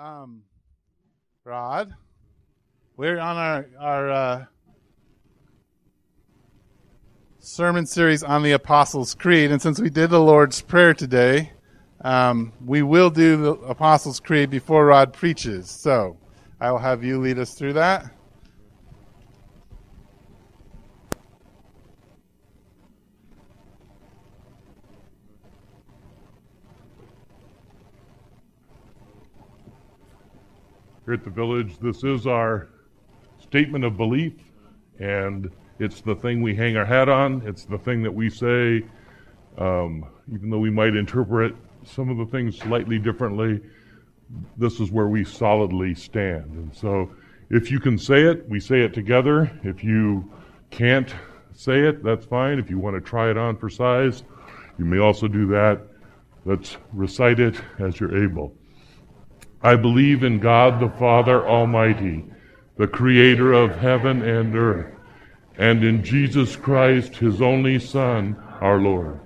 Um, Rod, we're on our our uh, sermon series on the Apostles' Creed, and since we did the Lord's Prayer today, um, we will do the Apostles' Creed before Rod preaches. So, I will have you lead us through that. Here at the village. This is our statement of belief, and it's the thing we hang our hat on. It's the thing that we say, um, even though we might interpret some of the things slightly differently. This is where we solidly stand. And so, if you can say it, we say it together. If you can't say it, that's fine. If you want to try it on for size, you may also do that. Let's recite it as you're able. I believe in God the Father Almighty, the creator of heaven and earth, and in Jesus Christ, his only Son, our Lord,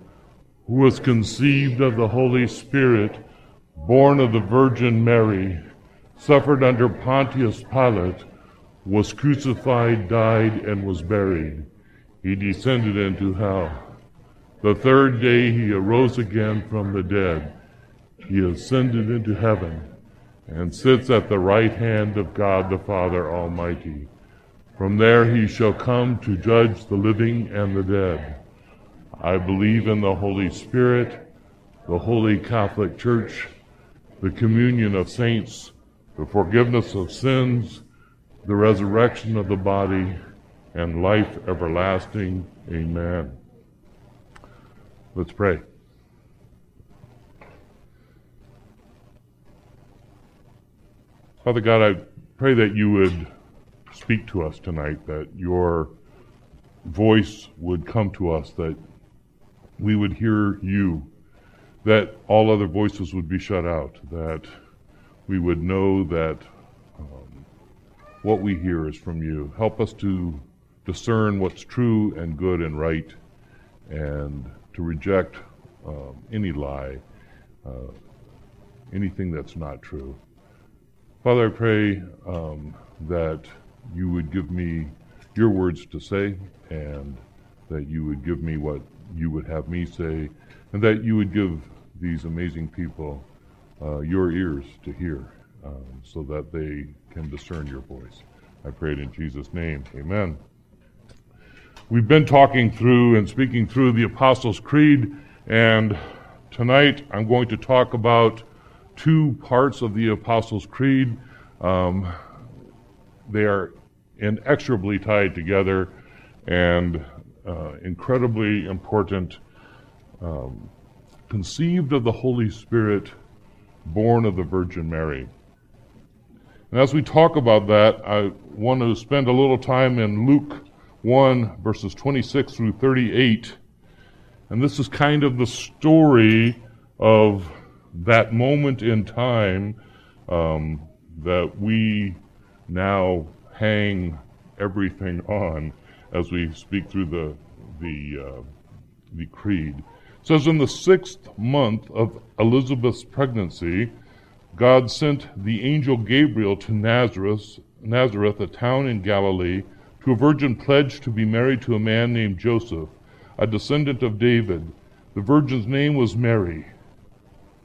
who was conceived of the Holy Spirit, born of the Virgin Mary, suffered under Pontius Pilate, was crucified, died, and was buried. He descended into hell. The third day he arose again from the dead. He ascended into heaven and sits at the right hand of God the Father Almighty. From there he shall come to judge the living and the dead. I believe in the Holy Spirit, the Holy Catholic Church, the communion of saints, the forgiveness of sins, the resurrection of the body, and life everlasting. Amen. Let's pray. Father God, I pray that you would speak to us tonight, that your voice would come to us, that we would hear you, that all other voices would be shut out, that we would know that um, what we hear is from you. Help us to discern what's true and good and right, and to reject um, any lie, uh, anything that's not true. Father, I pray um, that you would give me your words to say and that you would give me what you would have me say and that you would give these amazing people uh, your ears to hear um, so that they can discern your voice. I pray it in Jesus' name. Amen. We've been talking through and speaking through the Apostles' Creed, and tonight I'm going to talk about two parts of the Apostles' Creed. Um, they are inexorably tied together and uh, incredibly important. Um, conceived of the Holy Spirit, born of the Virgin Mary. And as we talk about that, I want to spend a little time in Luke 1, verses 26 through 38. And this is kind of the story of that moment in time um, that we now hang everything on as we speak through the the uh, the creed. It says in the sixth month of Elizabeth's pregnancy, God sent the angel Gabriel to Nazareth, Nazareth, a town in Galilee, to a virgin pledged to be married to a man named Joseph, a descendant of David. The virgin's name was Mary.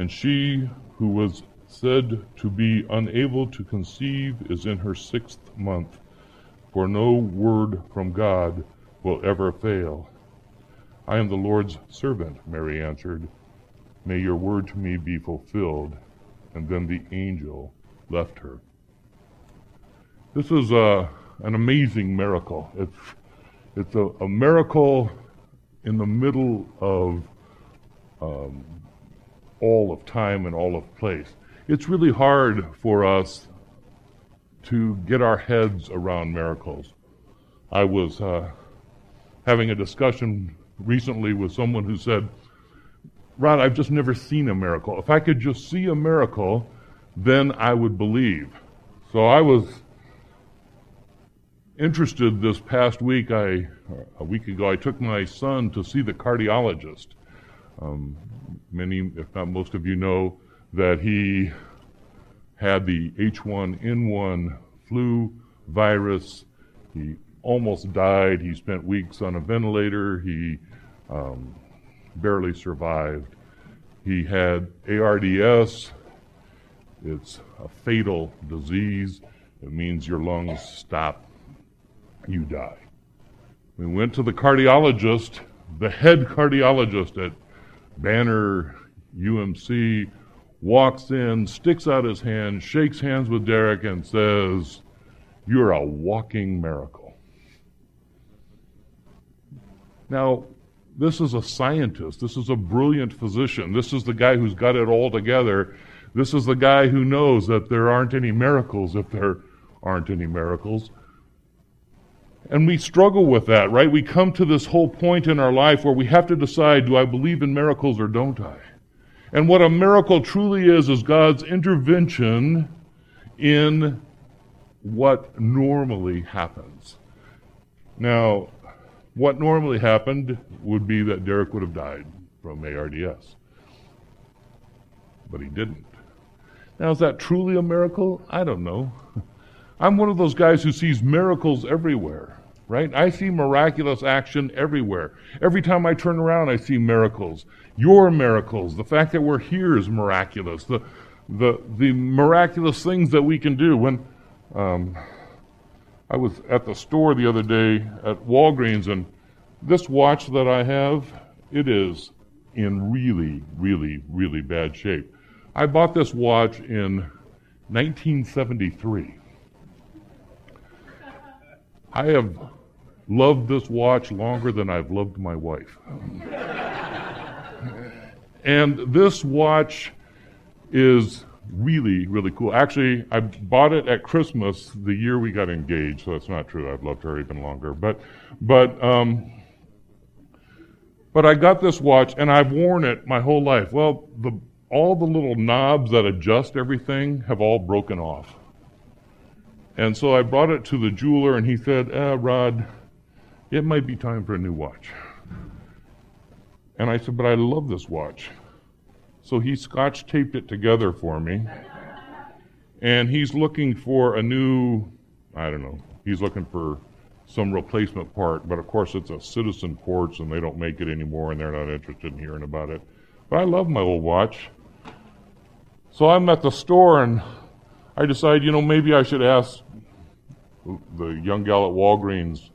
and she who was said to be unable to conceive, is in her sixth month, for no word from God will ever fail. I am the Lord's servant, Mary answered. May your word to me be fulfilled. And then the angel left her. This is a, an amazing miracle. It's, it's a, a miracle in the middle of um, all of time and all of place. It's really hard for us to get our heads around miracles. I was uh, having a discussion recently with someone who said, Rod, I've just never seen a miracle. If I could just see a miracle, then I would believe. So I was interested this past week. I a week ago I took my son to see the cardiologist. Um, many, if not most of you, know that he had the H1N1 flu virus. He almost died. He spent weeks on a ventilator. He um, barely survived. He had ARDS. It's a fatal disease. It means your lungs stop, you die. We went to the cardiologist, the head cardiologist at Banner UMC, walks in, sticks out his hand, shakes hands with Derek, and says, You're a walking miracle. Now, this is a scientist. This is a brilliant physician. This is the guy who's got it all together. This is the guy who knows that there aren't any miracles if there aren't any miracles. And we struggle with that, right? We come to this whole point in our life where we have to decide do I believe in miracles or don't I? And what a miracle truly is, is God's intervention in what normally happens. Now, what normally happened would be that Derek would have died from ARDS. But he didn't. Now, is that truly a miracle? I don't know. I'm one of those guys who sees miracles everywhere, right? I see miraculous action everywhere. Every time I turn around, I see miracles. Your miracles. The fact that we're here is miraculous. The, the, the miraculous things that we can do. When um, I was at the store the other day at Walgreens, and this watch that I have, it is in really, really, really bad shape. I bought this watch in 1973. I have loved this watch longer than I've loved my wife. and this watch is really, really cool. Actually, I bought it at Christmas the year we got engaged, so that's not true. I've loved her even longer. But, but, um, but I got this watch and I've worn it my whole life. Well, the, all the little knobs that adjust everything have all broken off. And so I brought it to the jeweler and he said, ah, Rod, it might be time for a new watch. And I said, but I love this watch. So he scotch taped it together for me. And he's looking for a new, I don't know, he's looking for some replacement part, but of course it's a citizen quartz and they don't make it anymore and they're not interested in hearing about it. But I love my old watch. So I'm at the store and I decide, you know, maybe I should ask the young gal at Walgreens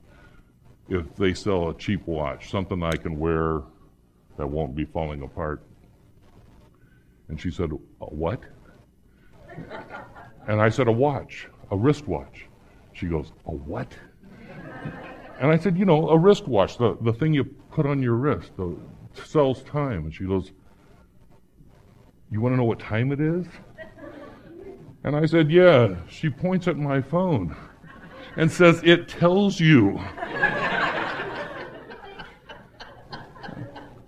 if they sell a cheap watch, something I can wear that won't be falling apart. And she said, What? And I said, A watch, a wristwatch. She goes, A what? And I said, You know, a wristwatch, the, the thing you put on your wrist, the sells time. And she goes, You want to know what time it is? And I said, Yeah. She points at my phone and says, It tells you.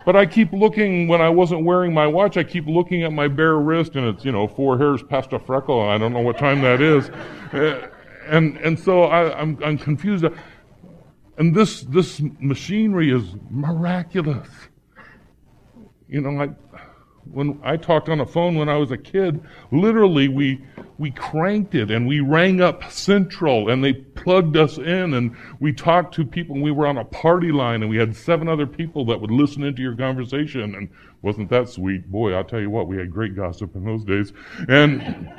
But I keep looking when I wasn't wearing my watch. I keep looking at my bare wrist, and it's you know four hairs past a freckle, I don't know what time that is. Uh, and and so I, I'm I'm confused. And this this machinery is miraculous. You know, like when I talked on a phone when I was a kid, literally we we cranked it and we rang up Central and they plugged us in and we talked to people and we were on a party line and we had seven other people that would listen into your conversation and wasn't that sweet? Boy, I'll tell you what, we had great gossip in those days. And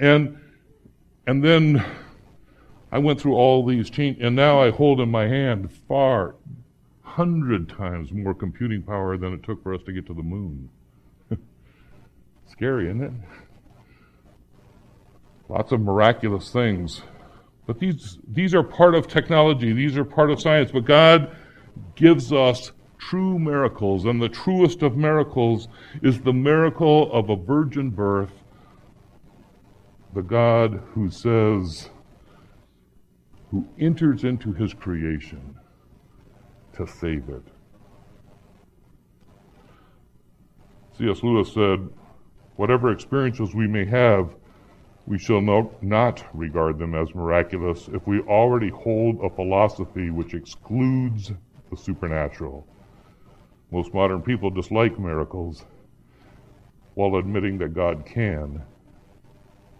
and and then I went through all these changes and now I hold in my hand far hundred times more computing power than it took for us to get to the moon. Scary, isn't it? Lots of miraculous things. But these, these are part of technology, these are part of science. But God gives us true miracles, and the truest of miracles is the miracle of a virgin birth. The God who says, who enters into his creation to save it. C.S. Lewis said, Whatever experiences we may have, we shall no, not regard them as miraculous if we already hold a philosophy which excludes the supernatural. Most modern people dislike miracles while admitting that God can.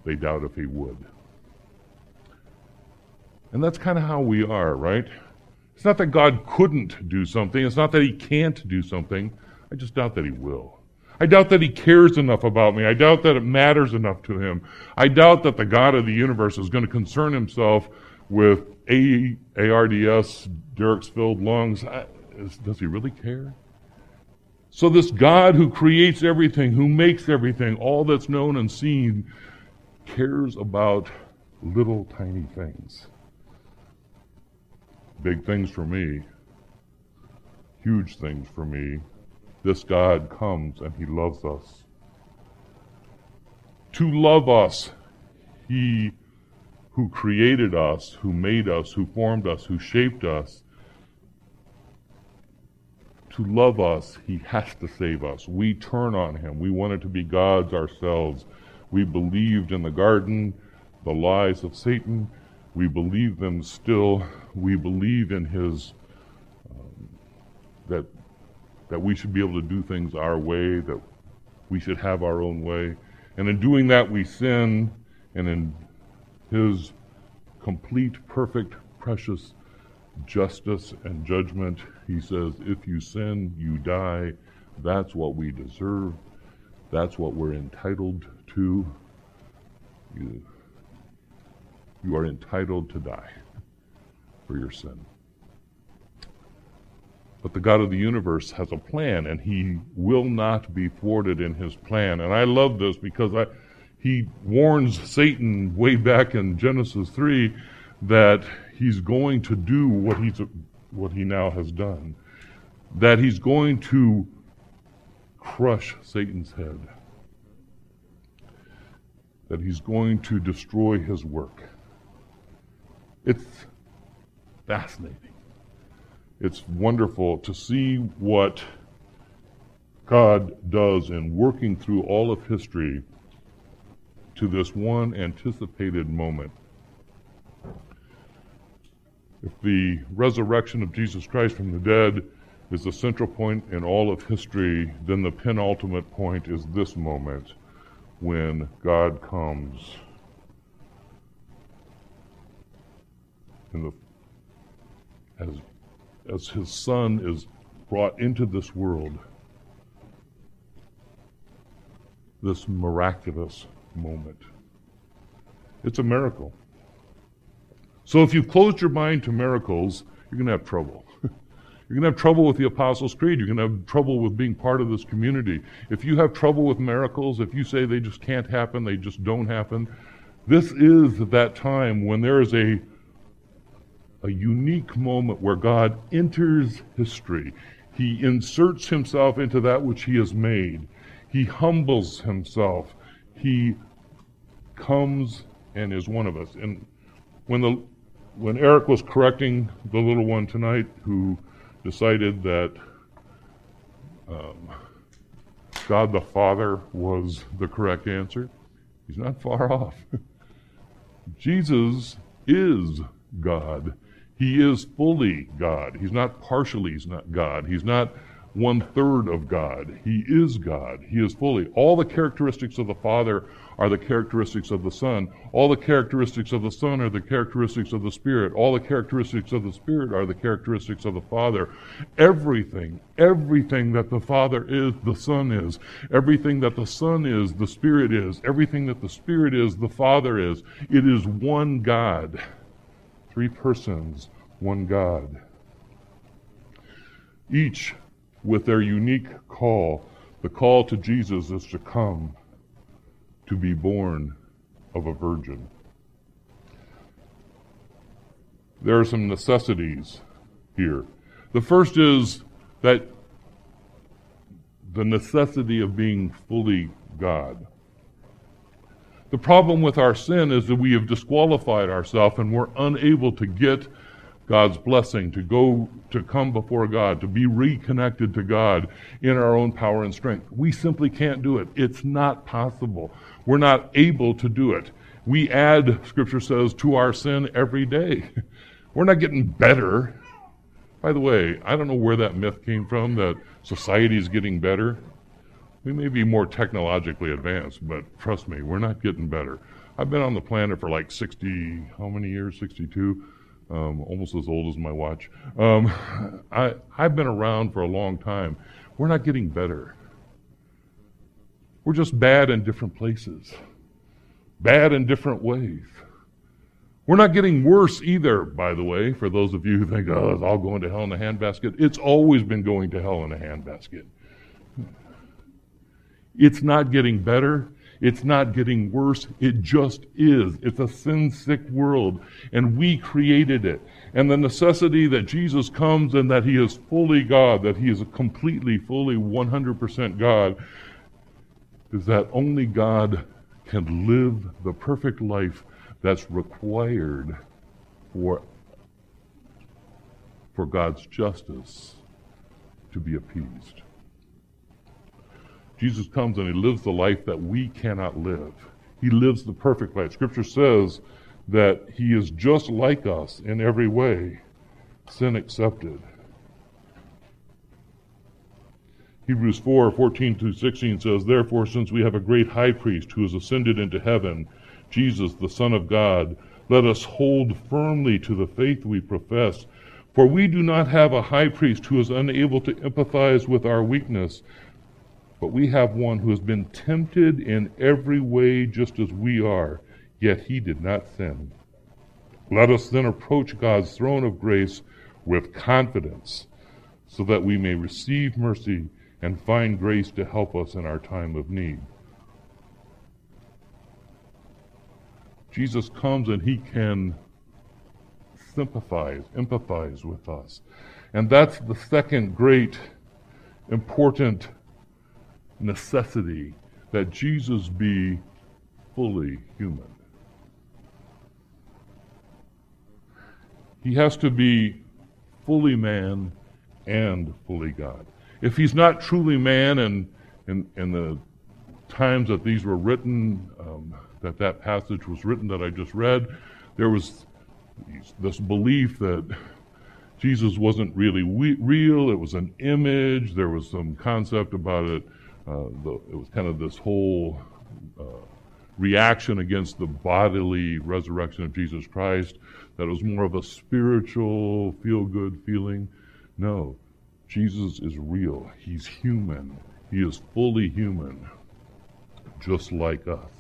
They doubt if He would. And that's kind of how we are, right? It's not that God couldn't do something, it's not that He can't do something. I just doubt that He will. I doubt that he cares enough about me. I doubt that it matters enough to him. I doubt that the God of the universe is going to concern himself with A- ARDS, Derek's filled lungs. I, is, does he really care? So, this God who creates everything, who makes everything, all that's known and seen, cares about little tiny things. Big things for me, huge things for me, this God comes and He loves us. To love us, He who created us, who made us, who formed us, who shaped us, to love us, He has to save us. We turn on Him. We wanted to be gods ourselves. We believed in the garden the lies of Satan. We believe them still. We believe in His um, that that we should be able to do things our way, that we should have our own way. And in doing that, we sin, and in His complete, perfect, precious justice and judgment, He says, if you sin, you die. That's what we deserve. That's what we're entitled to. You, you are entitled to die for your sin. But the God of the universe has a plan, and he will not be thwarted in his plan. And I love this because I, he warns Satan way back in Genesis 3 that he's going to do what, he's, what he now has done, that he's going to crush Satan's head, that he's going to destroy his work. It's fascinating it's wonderful to see what God does in working through all of history to this one anticipated moment. If the resurrection of Jesus Christ from the dead is the central point in all of history, then the penultimate point is this moment when God comes in the as as his son is brought into this world, this miraculous moment. It's a miracle. So if you've closed your mind to miracles, you're going to have trouble. You're going to have trouble with the Apostles' Creed. You're going to have trouble with being part of this community. If you have trouble with miracles, if you say they just can't happen, they just don't happen, this is that time when there is a a unique moment where God enters history. He inserts himself into that which he has made. He humbles himself. He comes and is one of us. And when the when Eric was correcting the little one tonight who decided that um, God the Father was the correct answer, he's not far off. Jesus is God. He is fully God. He's not partially he's not God. He's not one third of God. He is God. He is fully. All the characteristics of the Father are the characteristics of the Son. All the characteristics of the Son are the characteristics of the Spirit. All the characteristics of the Spirit are the characteristics of the Father. Everything, everything that the Father is, the Son is. Everything that the Son is, the Spirit is. Everything that the Spirit is, the Father is. It is one God. Three persons, one God. Each with their unique call. The call to Jesus is to come to be born of a virgin. There are some necessities here. The first is that the necessity of being fully God. The problem with our sin is that we have disqualified ourselves and we're unable to get God's blessing, to go, to come before God, to be reconnected to God in our own power and strength. We simply can't do it. It's not possible. We're not able to do it. We add, Scripture says, to our sin every day. We're not getting better. By the way, I don't know where that myth came from that society is getting better. We may be more technologically advanced, but trust me, we're not getting better. I've been on the planet for like 60, how many years? 62 um, almost as old as my watch. Um, I, I've been around for a long time. We're not getting better. We're just bad in different places, bad in different ways. We're not getting worse either, by the way, for those of you who think, oh, it's all going to hell in a handbasket. It's always been going to hell in a handbasket. It's not getting better. It's not getting worse. It just is. It's a sin sick world, and we created it. And the necessity that Jesus comes and that he is fully God, that he is a completely, fully, 100% God, is that only God can live the perfect life that's required for, for God's justice to be appeased. Jesus comes and he lives the life that we cannot live. He lives the perfect life. Scripture says that he is just like us in every way, sin accepted. Hebrews 4 14 to 16 says, Therefore, since we have a great high priest who has ascended into heaven, Jesus, the Son of God, let us hold firmly to the faith we profess. For we do not have a high priest who is unable to empathize with our weakness but we have one who has been tempted in every way just as we are, yet he did not sin. Let us then approach God's throne of grace with confidence, so that we may receive mercy and find grace to help us in our time of need. Jesus comes and he can sympathize, empathize with us. And that's the second great important necessity that Jesus be fully human. He has to be fully man and fully God. If he's not truly man and in, in the times that these were written, um, that that passage was written that I just read, there was this belief that Jesus wasn't really we- real. It was an image. There was some concept about it uh, the, it was kind of this whole uh, reaction against the bodily resurrection of Jesus Christ, that it was more of a spiritual, feel good feeling. No, Jesus is real. He's human. He is fully human, just like us.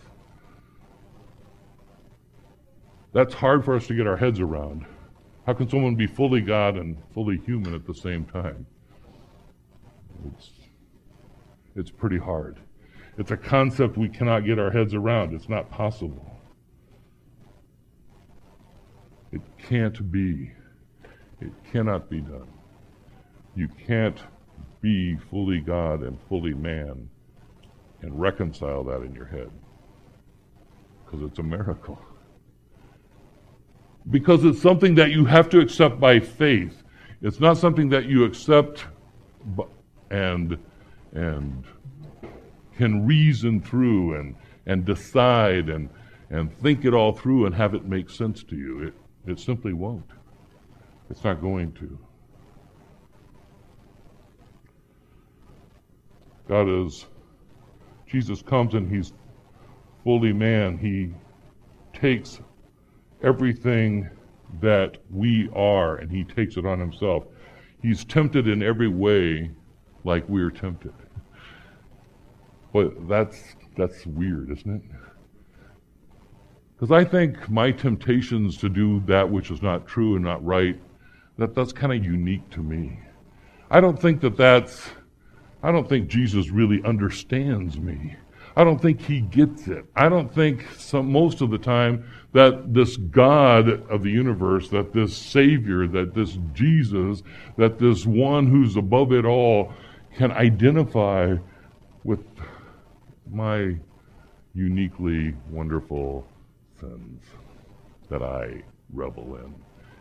That's hard for us to get our heads around. How can someone be fully God and fully human at the same time? It's it's pretty hard. It's a concept we cannot get our heads around. It's not possible. It can't be. It cannot be done. You can't be fully God and fully man and reconcile that in your head because it's a miracle. Because it's something that you have to accept by faith. It's not something that you accept and and can reason through and, and decide and, and think it all through and have it make sense to you. It, it simply won't. It's not going to. God is, Jesus comes and he's fully man. He takes everything that we are and he takes it on himself. He's tempted in every way like we're tempted. But that's that's weird, isn't it? Because I think my temptations to do that which is not true and not right, that that's kind of unique to me. I don't think that that's, I don't think Jesus really understands me. I don't think he gets it. I don't think some, most of the time that this God of the universe, that this Savior, that this Jesus, that this one who's above it all can identify with my uniquely wonderful sins that I revel in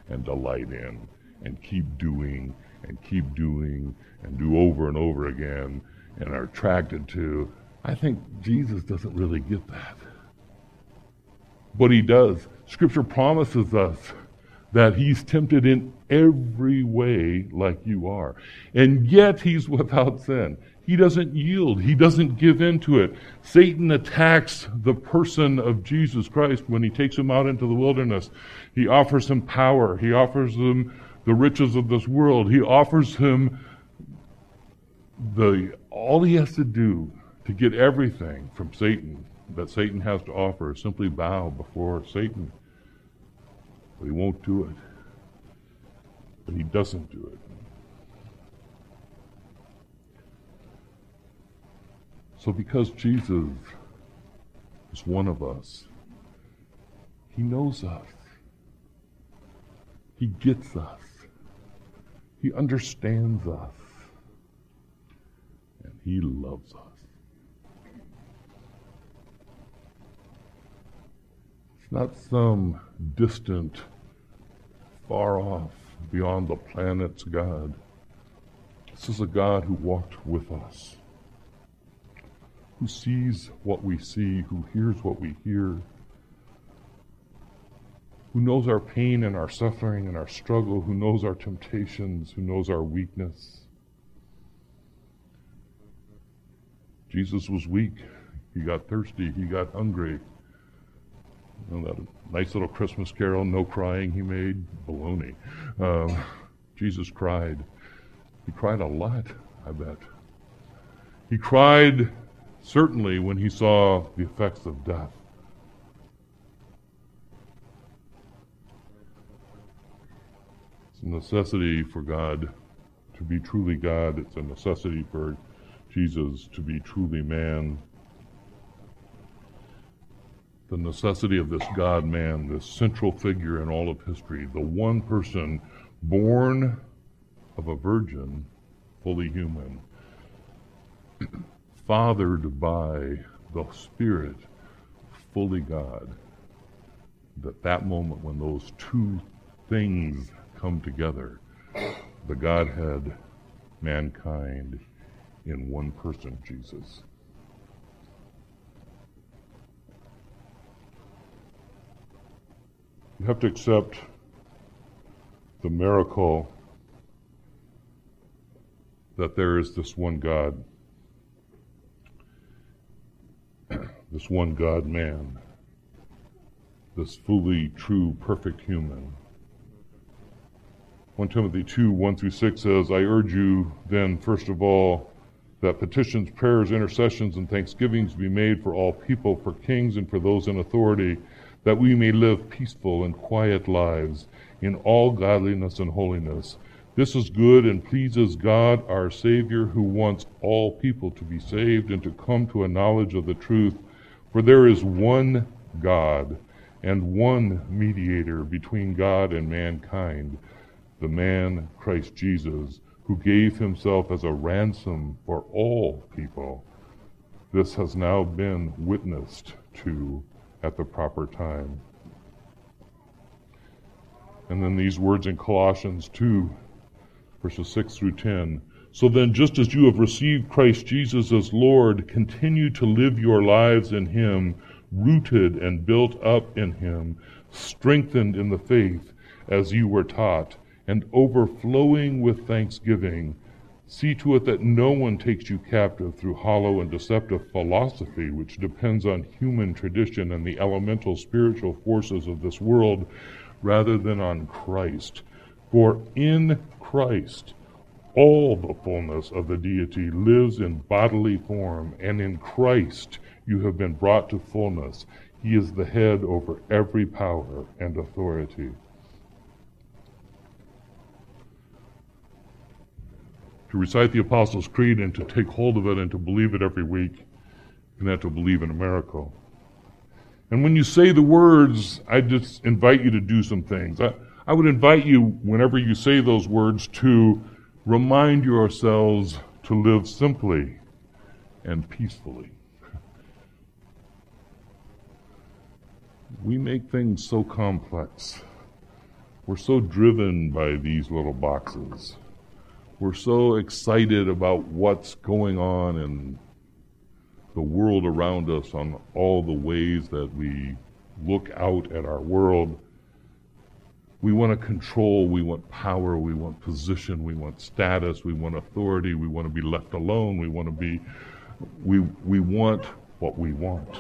and delight in and keep doing and keep doing and do over and over again and are attracted to. I think Jesus doesn't really get that. But he does. Scripture promises us that he's tempted in every way like you are. And yet he's without sin. He doesn't yield. He doesn't give in to it. Satan attacks the person of Jesus Christ when he takes him out into the wilderness. He offers him power. He offers him the riches of this world. He offers him the all he has to do to get everything from Satan that Satan has to offer is simply bow before Satan. But he won't do it. But he doesn't do it. So, because Jesus is one of us, He knows us, He gets us, He understands us, and He loves us. It's not some distant, far off, beyond the planets God. This is a God who walked with us who sees what we see, who hears what we hear, who knows our pain and our suffering and our struggle, who knows our temptations, who knows our weakness. Jesus was weak. He got thirsty. He got hungry. That nice little Christmas carol, No Crying, he made? Baloney. Um, Jesus cried. He cried a lot, I bet. He cried certainly when he saw the effects of death. It's a necessity for God to be truly God. It's a necessity for Jesus to be truly man. The necessity of this God man, this central figure in all of history, the one person born of a virgin, fully human fathered by the Spirit, fully God, that that moment when those two things come together, the Godhead, mankind, in one person, Jesus. You have to accept the miracle that there is this one God this one God man, this fully true, perfect human. 1 Timothy 2 1 through 6 says, I urge you then, first of all, that petitions, prayers, intercessions, and thanksgivings be made for all people, for kings, and for those in authority, that we may live peaceful and quiet lives in all godliness and holiness. This is good and pleases God, our Savior, who wants all people to be saved and to come to a knowledge of the truth. For there is one God and one mediator between God and mankind, the man Christ Jesus, who gave himself as a ransom for all people. This has now been witnessed to at the proper time. And then these words in Colossians 2, verses 6 through 10. So then, just as you have received Christ Jesus as Lord, continue to live your lives in Him, rooted and built up in Him, strengthened in the faith as you were taught, and overflowing with thanksgiving. See to it that no one takes you captive through hollow and deceptive philosophy, which depends on human tradition and the elemental spiritual forces of this world, rather than on Christ. For in Christ, all the fullness of the deity lives in bodily form, and in Christ you have been brought to fullness. He is the head over every power and authority. To recite the Apostles' Creed and to take hold of it and to believe it every week, and that to believe in a miracle. And when you say the words, I just invite you to do some things. I, I would invite you, whenever you say those words, to remind yourselves to live simply and peacefully. We make things so complex. We're so driven by these little boxes we're so excited about what's going on in the world around us on all the ways that we look out at our world. We want to control, we want power, we want position, we want status, we want authority, we want to be left alone, we want to be we we want what we want.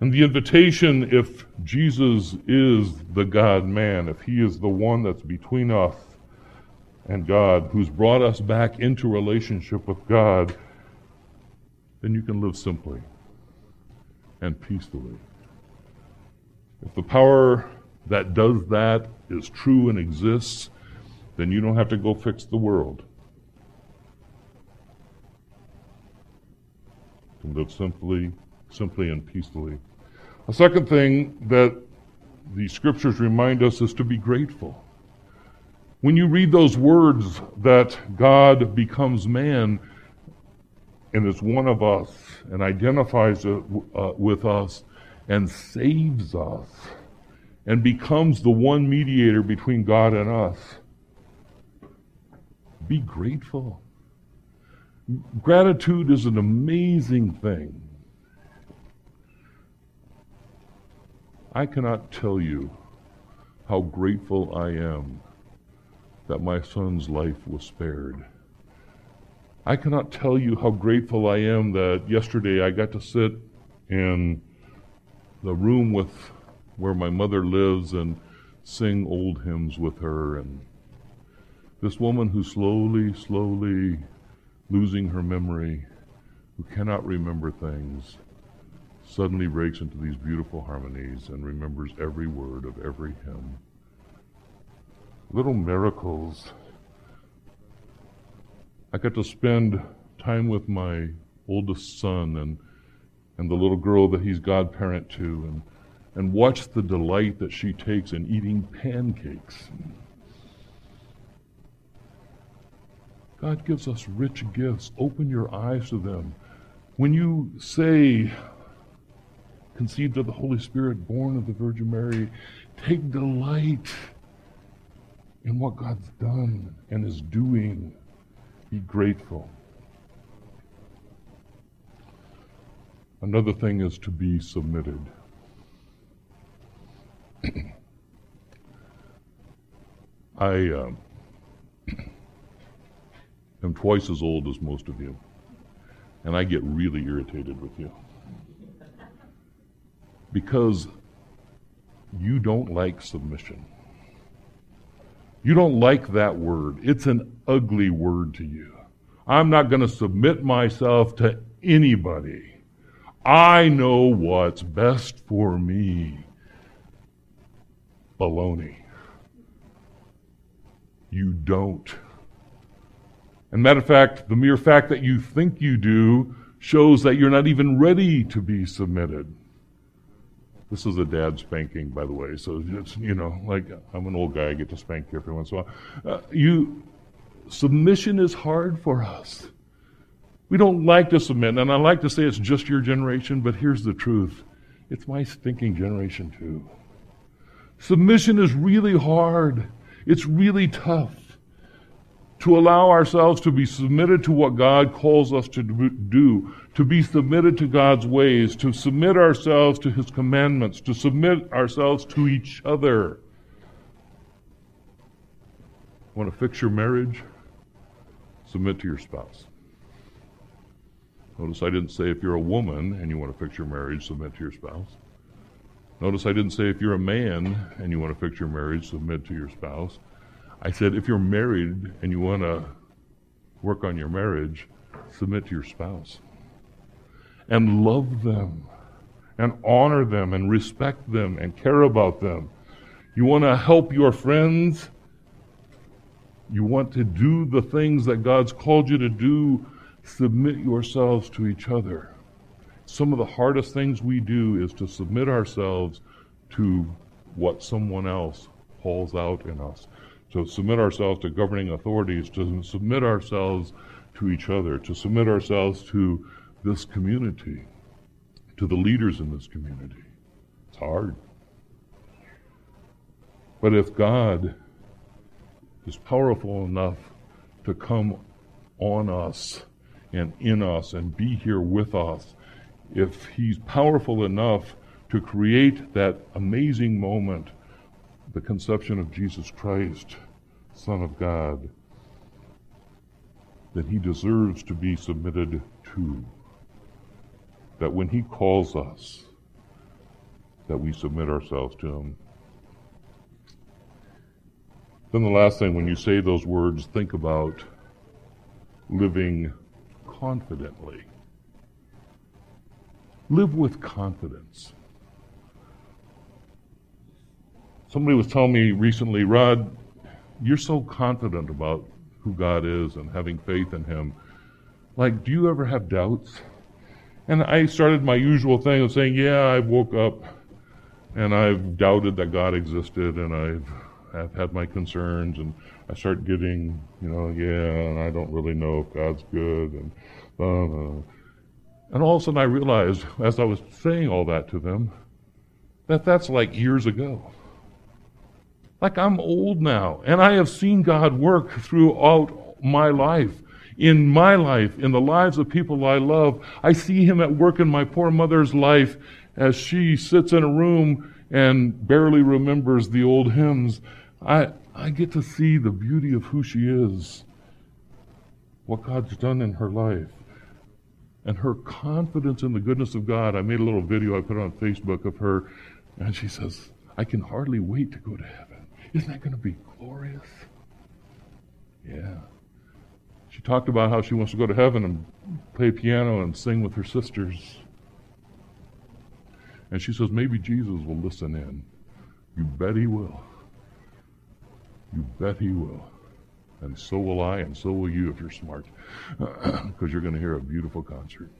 And the invitation, if Jesus is the God man, if he is the one that's between us and God, who's brought us back into relationship with God, then you can live simply and peacefully. If the power that does that is true and exists, then you don't have to go fix the world. You can live simply, simply and peacefully. A second thing that the scriptures remind us is to be grateful. When you read those words that God becomes man and is one of us and identifies uh, with us and saves us and becomes the one mediator between God and us, be grateful. Gratitude is an amazing thing. I cannot tell you how grateful I am that my son's life was spared. I cannot tell you how grateful I am that yesterday I got to sit in the room with where my mother lives and sing old hymns with her and this woman who slowly, slowly losing her memory, who cannot remember things, suddenly breaks into these beautiful harmonies and remembers every word of every hymn little miracles. I got to spend time with my oldest son and and the little girl that he's godparent to and and watch the delight that she takes in eating pancakes. God gives us rich gifts. Open your eyes to them. When you say, conceived of the Holy Spirit, born of the Virgin Mary, take delight in what God's done and is doing. Be grateful. Another thing is to be submitted. I uh, am twice as old as most of you, and I get really irritated with you because you don't like submission. You don't like that word. It's an ugly word to you. I'm not going to submit myself to anybody. I know what's best for me. Baloney. You don't. And matter of fact, the mere fact that you think you do shows that you're not even ready to be submitted. This is a dad spanking, by the way. So it's you know, like I'm an old guy, I get to spank you every once in a while. Uh, you submission is hard for us. We don't like to submit, and I like to say it's just your generation, but here's the truth: it's my stinking generation too. Submission is really hard. It's really tough to allow ourselves to be submitted to what God calls us to do, to be submitted to God's ways, to submit ourselves to His commandments, to submit ourselves to each other. Want to fix your marriage? submit to your spouse. Notice I didn't say if you're a woman and you want to fix your marriage, submit to your spouse. Notice I didn't say if you're a man and you want to fix your marriage, submit to your spouse. I said if you're married and you want to work on your marriage, submit to your spouse. And love them and honor them and respect them and care about them. You want to help your friends. You want to do the things that God's called you to do. Submit yourselves to each other. Some of the hardest things we do is to submit ourselves to what someone else calls out in us. To submit ourselves to governing authorities, to submit ourselves to each other, to submit ourselves to this community, to the leaders in this community. It's hard. But if God is powerful enough to come on us and in us and be here with us, if He's powerful enough to create that amazing moment, the conception of Jesus Christ, Son of God, that He deserves to be submitted to. That when He calls us, that we submit ourselves to Him. Then the last thing, when you say those words, think about living confidently. Live with confidence. Somebody was telling me recently, Rod, you're so confident about who God is and having faith in Him. Like, do you ever have doubts? And I started my usual thing of saying, yeah, I woke up and I've doubted that God existed and I've I've had my concerns, and I start getting, you know, yeah, and I don't really know if God's good, and uh, and all of a sudden I realized, as I was saying all that to them, that that's like years ago. Like I'm old now, and I have seen God work throughout my life. In my life, in the lives of people I love, I see Him at work in my poor mother's life as she sits in a room and barely remembers the old hymns. I, I get to see the beauty of who she is, what God's done in her life, and her confidence in the goodness of God. I made a little video I put on Facebook of her, and she says, I can hardly wait to go to heaven. Isn't that going to be glorious? Yeah. She talked about how she wants to go to heaven and play piano and sing with her sisters. And she says, maybe Jesus will listen in. You bet he will. You bet he will. And so will I, and so will you if you're smart, because you're going to hear a beautiful concert.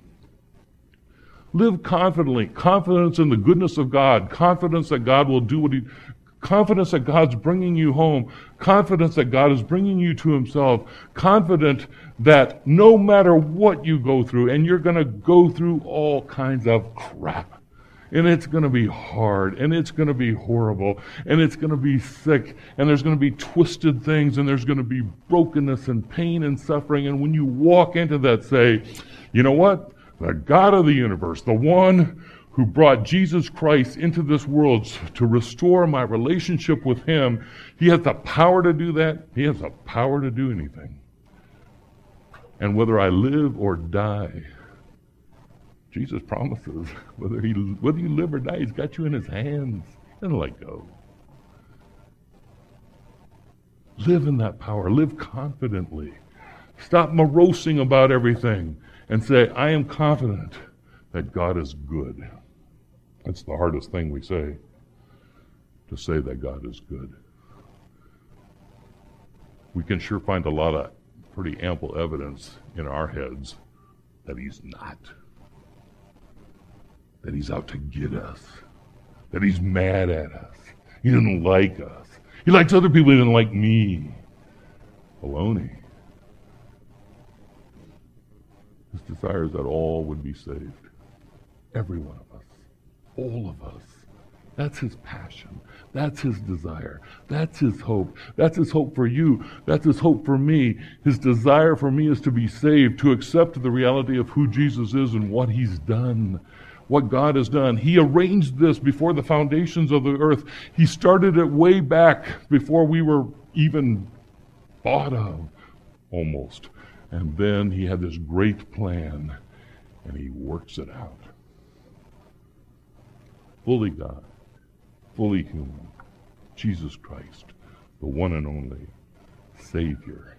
Live confidently, confidence in the goodness of God, confidence that God will do what He, confidence that God's bringing you home, confidence that God is bringing you to Himself, confident that no matter what you go through, and you're going to go through all kinds of crap and it's going to be hard and it's going to be horrible and it's going to be sick and there's going to be twisted things and there's going to be brokenness and pain and suffering. And when you walk into that, say, you know what? The God of the universe, the one who brought Jesus Christ into this world to restore my relationship with Him, He has the power to do that. He has the power to do anything. And whether I live or die, Jesus promises whether he whether you live or die, he's got you in his hands. And let go. Live in that power. Live confidently. Stop morosing about everything and say, I am confident that God is good. That's the hardest thing we say, to say that God is good. We can sure find a lot of pretty ample evidence in our heads that He's not that he's out to get us, that he's mad at us. He doesn't like us. He likes other people, he doesn't like me. Baloney. His desire is that all would be saved. Every one of us. All of us. That's his passion. That's his desire. That's his hope. That's his hope for you. That's his hope for me. His desire for me is to be saved, to accept the reality of who Jesus is and what he's done what God has done. He arranged this before the foundations of the earth. He started it way back before we were even thought of, almost. And then he had this great plan, and he works it out. Fully God, fully human, Jesus Christ, the one and only Savior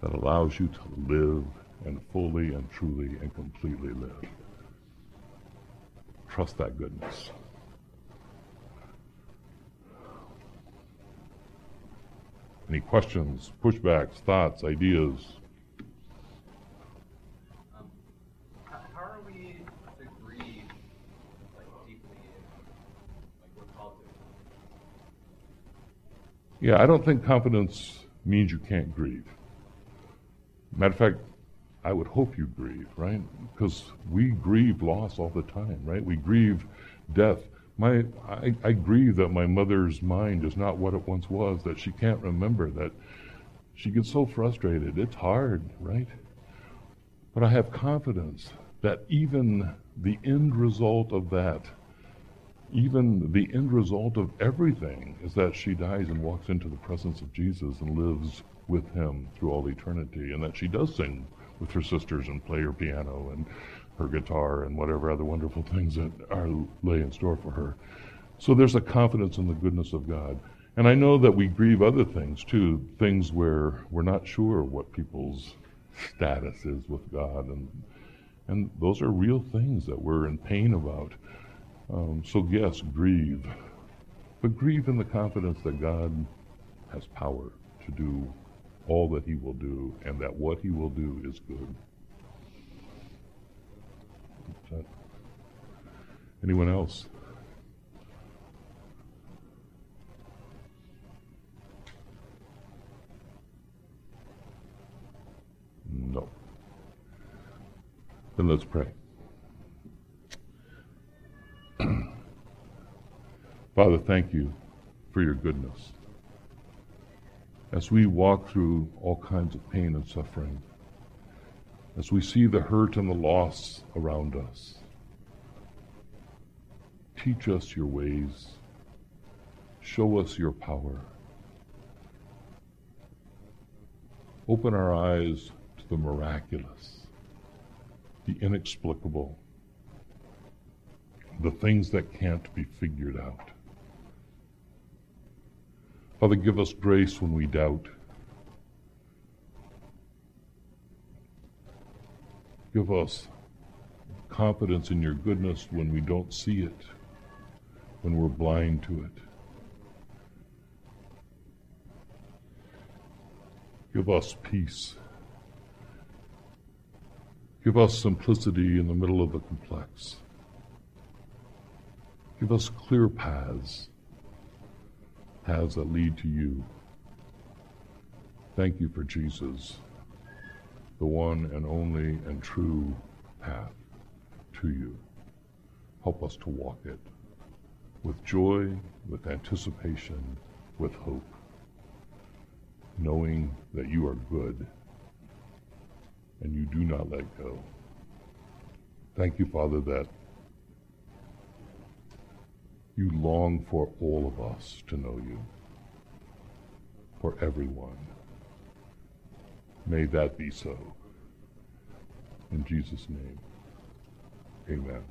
that allows you to live and fully and truly and completely live. Trust that goodness. Any questions, pushbacks, thoughts, ideas? Um, how, how are we to grieve like deeply in like we're called to? Yeah, I don't think confidence means you can't grieve. Matter of fact, I would hope you grieve, right? Because we grieve loss all the time, right? We grieve death. My, I, I grieve that my mother's mind is not what it once was, that she can't remember, that she gets so frustrated. It's hard, right? But I have confidence that even the end result of that, even the end result of everything, is that she dies and walks into the presence of Jesus and lives with him through all eternity, and that she does sing with her sisters and play her piano and her guitar and whatever other wonderful things that are lay in store for her. So there's a confidence in the goodness of God. And I know that we grieve other things too, things where we're not sure what people's status is with God and and those are real things that we're in pain about. Um, so yes, grieve, but grieve in the confidence that God has power to do all that He will do, and that what He will do is good. Anyone else? No. Then let's pray. Father, thank you for your goodness. As we walk through all kinds of pain and suffering, as we see the hurt and the loss around us, teach us your ways, show us your power. Open our eyes to the miraculous, the inexplicable, the things that can't be figured out. Father, give us grace when we doubt. Give us confidence in your goodness when we don't see it, when we're blind to it. Give us peace. Give us simplicity in the middle of the complex. Give us clear paths paths that lead to you. Thank you for Jesus, the one and only and true path to you. Help us to walk it with joy, with anticipation, with hope, knowing that you are good and you do not let go. Thank you, Father, that you long for all of us to know you, for everyone. May that be so. In Jesus' name, amen.